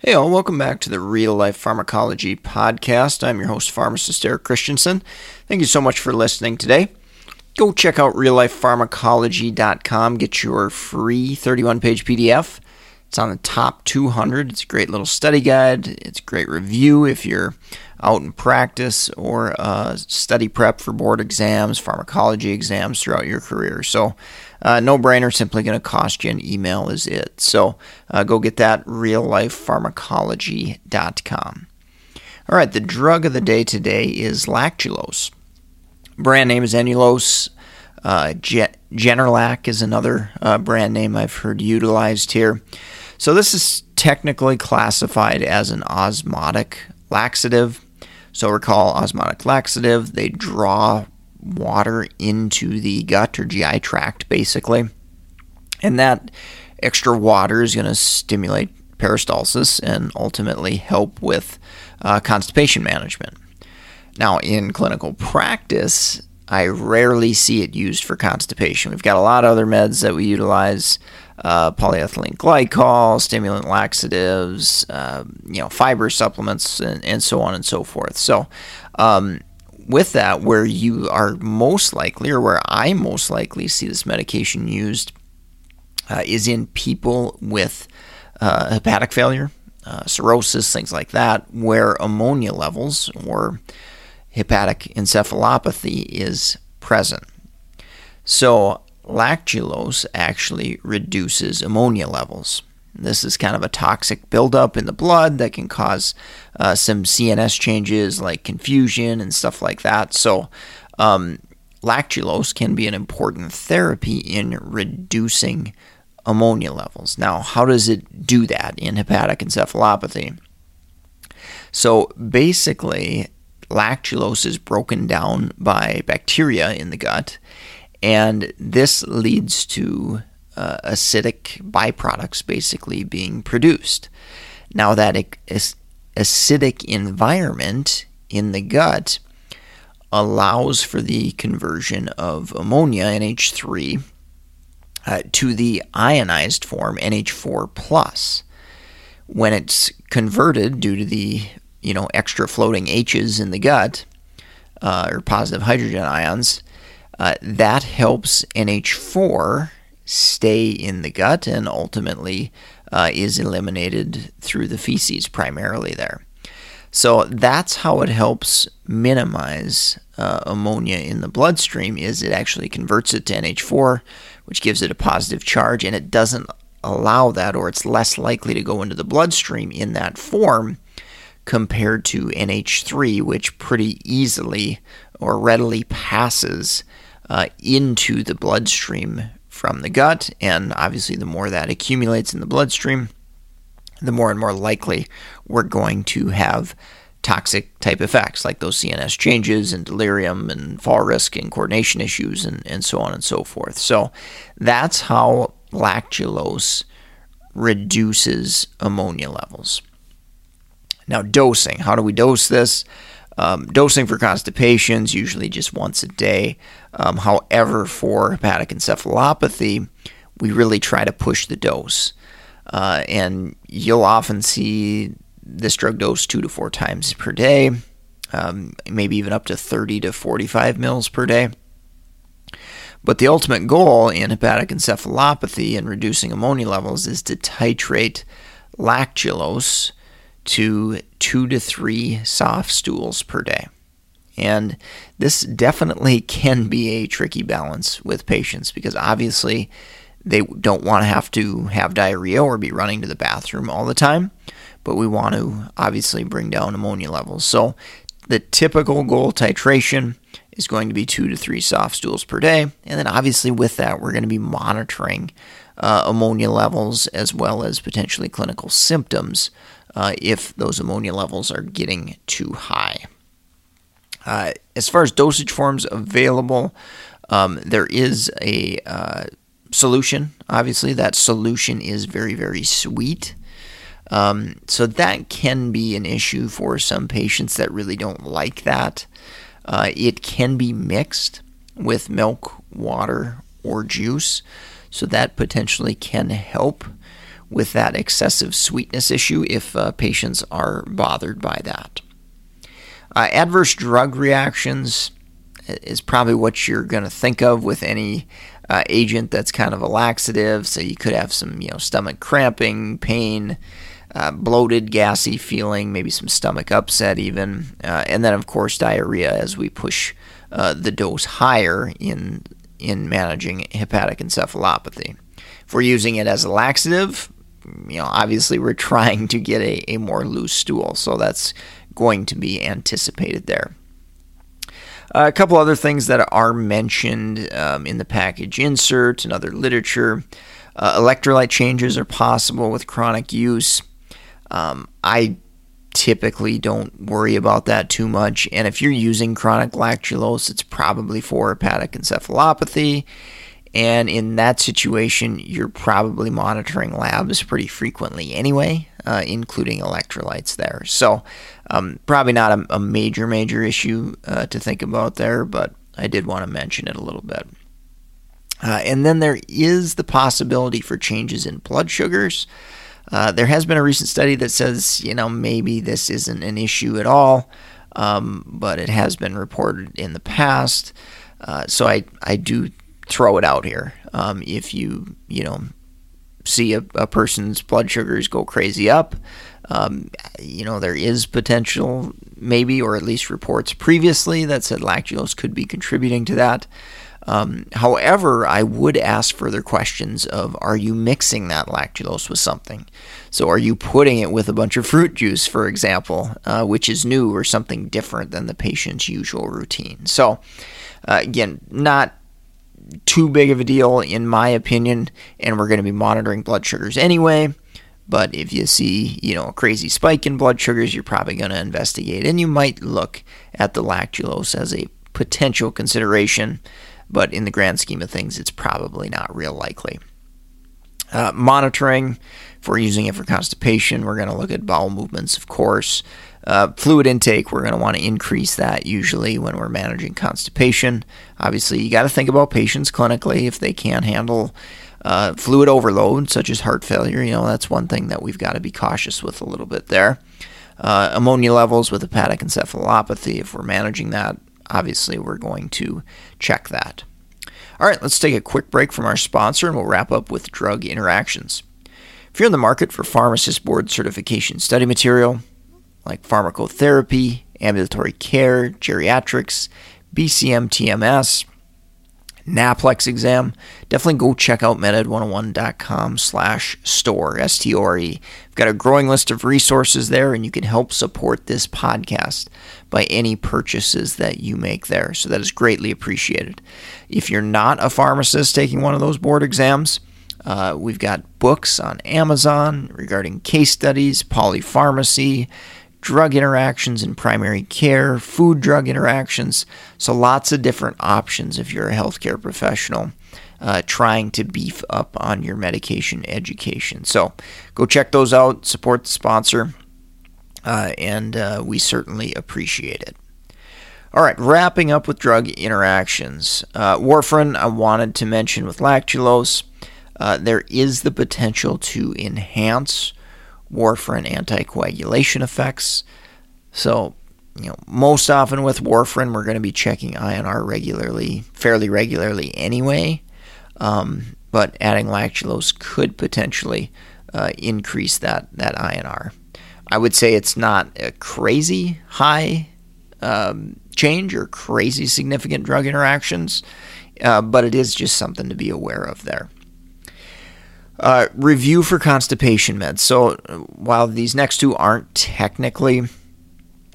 Hey, all, welcome back to the Real Life Pharmacology Podcast. I'm your host, pharmacist Eric Christensen. Thank you so much for listening today. Go check out reallifepharmacology.com, get your free 31 page PDF. It's on the top 200. It's a great little study guide. It's a great review if you're out in practice or uh, study prep for board exams, pharmacology exams throughout your career. So, uh, no brainer, simply going to cost you an email, is it. So, uh, go get that, reallifepharmacology.com. All right, the drug of the day today is lactulose. Brand name is Enulose. Uh, Generilac is another uh, brand name I've heard utilized here. So, this is technically classified as an osmotic laxative. So recall osmotic laxative, they draw water into the gut or GI tract basically. And that extra water is going to stimulate peristalsis and ultimately help with uh, constipation management. Now, in clinical practice, I rarely see it used for constipation. We've got a lot of other meds that we utilize uh, polyethylene glycol, stimulant laxatives, uh, you know, fiber supplements, and, and, so on and so forth. So, um, with that, where you are most likely, or where I most likely see this medication used, uh, is in people with uh, hepatic failure, uh, cirrhosis, things like that, where ammonia levels or hepatic encephalopathy is present. So, lactulose actually reduces ammonia levels. This is kind of a toxic buildup in the blood that can cause uh, some CNS changes like confusion and stuff like that. So, um, lactulose can be an important therapy in reducing ammonia levels. Now, how does it do that in hepatic encephalopathy? So, basically, lactulose is broken down by bacteria in the gut and this leads to uh, acidic byproducts basically being produced. Now, that acidic environment in the gut allows for the conversion of ammonia, NH3, uh, to the ionized form, NH4 plus. When it's converted due to the you know extra floating H's in the gut uh, or positive hydrogen ions, uh, that helps NH4 stay in the gut and ultimately uh, is eliminated through the feces primarily there. So that's how it helps minimize uh, ammonia in the bloodstream is it actually converts it to NH4, which gives it a positive charge, and it doesn't allow that or it's less likely to go into the bloodstream in that form compared to NH3, which pretty easily or readily passes uh, into the bloodstream from the gut. And obviously, the more that accumulates in the bloodstream, the more and more likely we're going to have toxic type effects like those CNS changes and delirium and fall risk and coordination issues and, and so on and so forth. So that's how lactulose reduces ammonia levels. Now, dosing. How do we dose this? Um, dosing for constipation is usually just once a day. Um, however, for hepatic encephalopathy, we really try to push the dose. Uh, and you'll often see this drug dose two to four times per day, um, maybe even up to 30 to 45 mils per day. But the ultimate goal in hepatic encephalopathy and reducing ammonia levels is to titrate lactulose to two to three soft stools per day. And this definitely can be a tricky balance with patients because obviously they don't want to have to have diarrhea or be running to the bathroom all the time, but we want to obviously bring down ammonia levels. So the typical goal titration is going to be two to three soft stools per day. And then obviously with that, we're going to be monitoring uh, ammonia levels as well as potentially clinical symptoms uh, if those ammonia levels are getting too high. Uh, as far as dosage forms available, um, there is a uh, solution. Obviously, that solution is very, very sweet. Um, so that can be an issue for some patients that really don't like that. Uh, it can be mixed with milk, water, or juice, so that potentially can help with that excessive sweetness issue if uh, patients are bothered by that. Uh, adverse drug reactions is probably what you're going to think of with any uh, agent that's kind of a laxative. So you could have some, you know, stomach cramping, pain, uh, bloated, gassy feeling, maybe some stomach upset, even, uh, and then of course diarrhea as we push uh, the dose higher in in managing hepatic encephalopathy. If we're using it as a laxative, you know, obviously we're trying to get a, a more loose stool, so that's going to be anticipated there. Uh, a couple other things that are mentioned um, in the package insert and other literature. Uh, electrolyte changes are possible with chronic use. Um, I typically don't worry about that too much. And if you're using chronic lactulose, it's probably for hepatic encephalopathy. And in that situation, you're probably monitoring labs pretty frequently anyway, uh, including electrolytes there. So, um, probably not a, a, major, major issue uh, to think about there, but I did want to mention it a little bit. Uh, and then there is the possibility for changes in blood sugars. Uh, there has been a recent study that says, you know, maybe this isn't an issue at all, um, but it has been reported in the past. Uh, so I, I do throw it out here. Um, if you, you know, see a, a, person's blood sugars go crazy up, um, you know, there is potential, maybe, or at least reports previously that said lactulose could be contributing to that. Um, however, I would ask further questions of are you mixing that lactulose with something? So, are you putting it with a bunch of fruit juice, for example, uh, which is new or something different than the patient's usual routine? So, uh, again, not too big of a deal in my opinion, and we're going to be monitoring blood sugars anyway. But if you see, you know, a crazy spike in blood sugars, you're probably going to investigate, and you might look at the lactulose as a potential consideration but in the grand scheme of things, it's probably not real likely. Uh, monitoring, if we're using it for constipation, we're going to look at bowel movements, of course. Uh, fluid intake, we're going to want to increase that usually when we're managing constipation. Obviously, you got to think about patients clinically if they can't handle uh, fluid overload, such as heart failure. You know, that's one thing that we've got to be cautious with a little bit there. Uh, ammonia levels with hepatic encephalopathy, if we're managing that, obviously we're going to check that. All right, let's take a quick break from our sponsor and we'll wrap up with drug interactions. If you're in the market for pharmacist board certification study material like pharmacotherapy, ambulatory care, geriatrics, BCM TMS, NAPLEX exam, definitely go check out meded101.com slash store, S-T-O-R-E. We've got a growing list of resources there, and you can help support this podcast by any purchases that you make there. So that is greatly appreciated. If you're not a pharmacist taking one of those board exams, uh, we've got books on Amazon regarding case studies, polypharmacy, drug interactions in primary care, food drug interactions. So, lots of different options if you're a healthcare professional uh, trying to beef up on your medication education. So, go check those out, support the sponsor, uh, and uh, we certainly appreciate it. All right, wrapping up with drug interactions. Uh, warfarin, I wanted to mention with lactulose, uh, there is the potential to enhance warfarin anticoagulation effects. So, you know, most often with warfarin, we're going to be checking INR regularly, fairly regularly anyway. Um, but adding lactulose could potentially uh, increase that that INR. I would say it's not a crazy high um, change or crazy significant drug interactions, uh, but it is just something to be aware of there. Uh, review for constipation meds. So while these next two aren't technically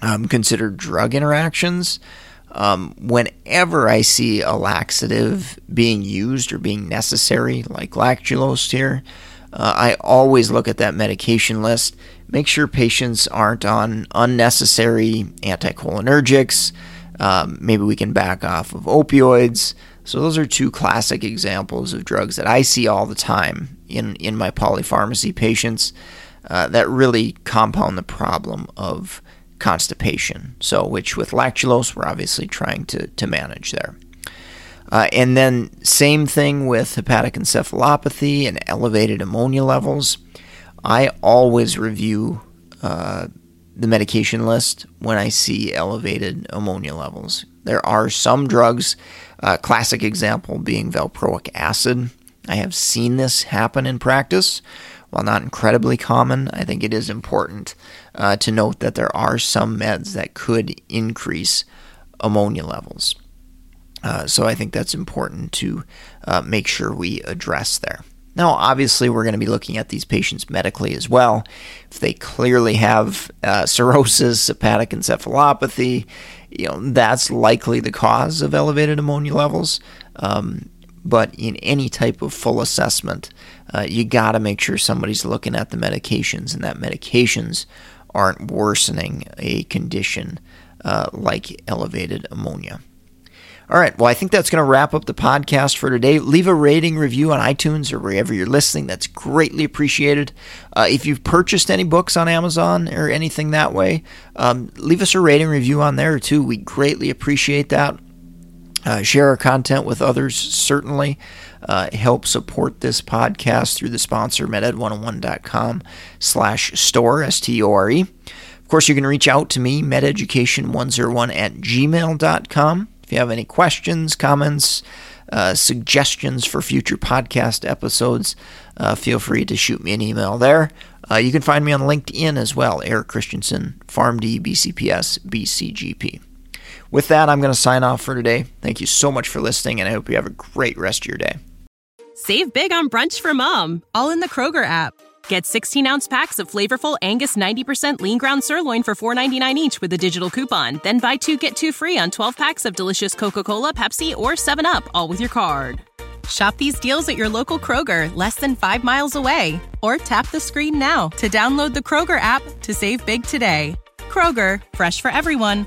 um, considered drug interactions, um, whenever I see a laxative being used or being necessary, like lactulose here, uh, I always look at that medication list, make sure patients aren't on unnecessary anticholinergics. Um, maybe we can back off of opioids. So those are two classic examples of drugs that I see all the time in in my polypharmacy patients uh, that really compound the problem of constipation. So, which with lactulose, we're obviously trying to to manage there. Uh, and then same thing with hepatic encephalopathy and elevated ammonia levels. I always review uh, the medication list when I see elevated ammonia levels. There are some drugs, uh, classic example being valproic acid. I have seen this happen in practice. While not incredibly common, I think it is important uh, to note that there are some meds that could increase ammonia levels. Uh, so I think that's important to uh, make sure we address there. Now, obviously, we're going to be looking at these patients medically as well. If they clearly have uh, cirrhosis, hepatic encephalopathy, you know that's likely the cause of elevated ammonia levels. Um, but in any type of full assessment, uh, you got to make sure somebody's looking at the medications and that medications aren't worsening a condition uh, like elevated ammonia. All right. Well, I think that's going to wrap up the podcast for today. Leave a rating review on iTunes or wherever you're listening. That's greatly appreciated. Uh, if you've purchased any books on Amazon or anything that way, um, leave us a rating review on there too. We greatly appreciate that. Uh, share our content with others, certainly. Uh, help support this podcast through the sponsor, meded101.com slash store, S-T-O-R-E. Of course, you can reach out to me, mededucation101 at gmail.com. If you have any questions, comments, uh, suggestions for future podcast episodes, uh, feel free to shoot me an email there. Uh, you can find me on LinkedIn as well, Eric Christensen, PharmD, BCPS, BCGP. With that, I'm going to sign off for today. Thank you so much for listening, and I hope you have a great rest of your day. Save big on brunch for mom, all in the Kroger app. Get 16 ounce packs of flavorful Angus 90% lean ground sirloin for $4.99 each with a digital coupon. Then buy two get two free on 12 packs of delicious Coca Cola, Pepsi, or 7UP, all with your card. Shop these deals at your local Kroger, less than five miles away. Or tap the screen now to download the Kroger app to save big today. Kroger, fresh for everyone.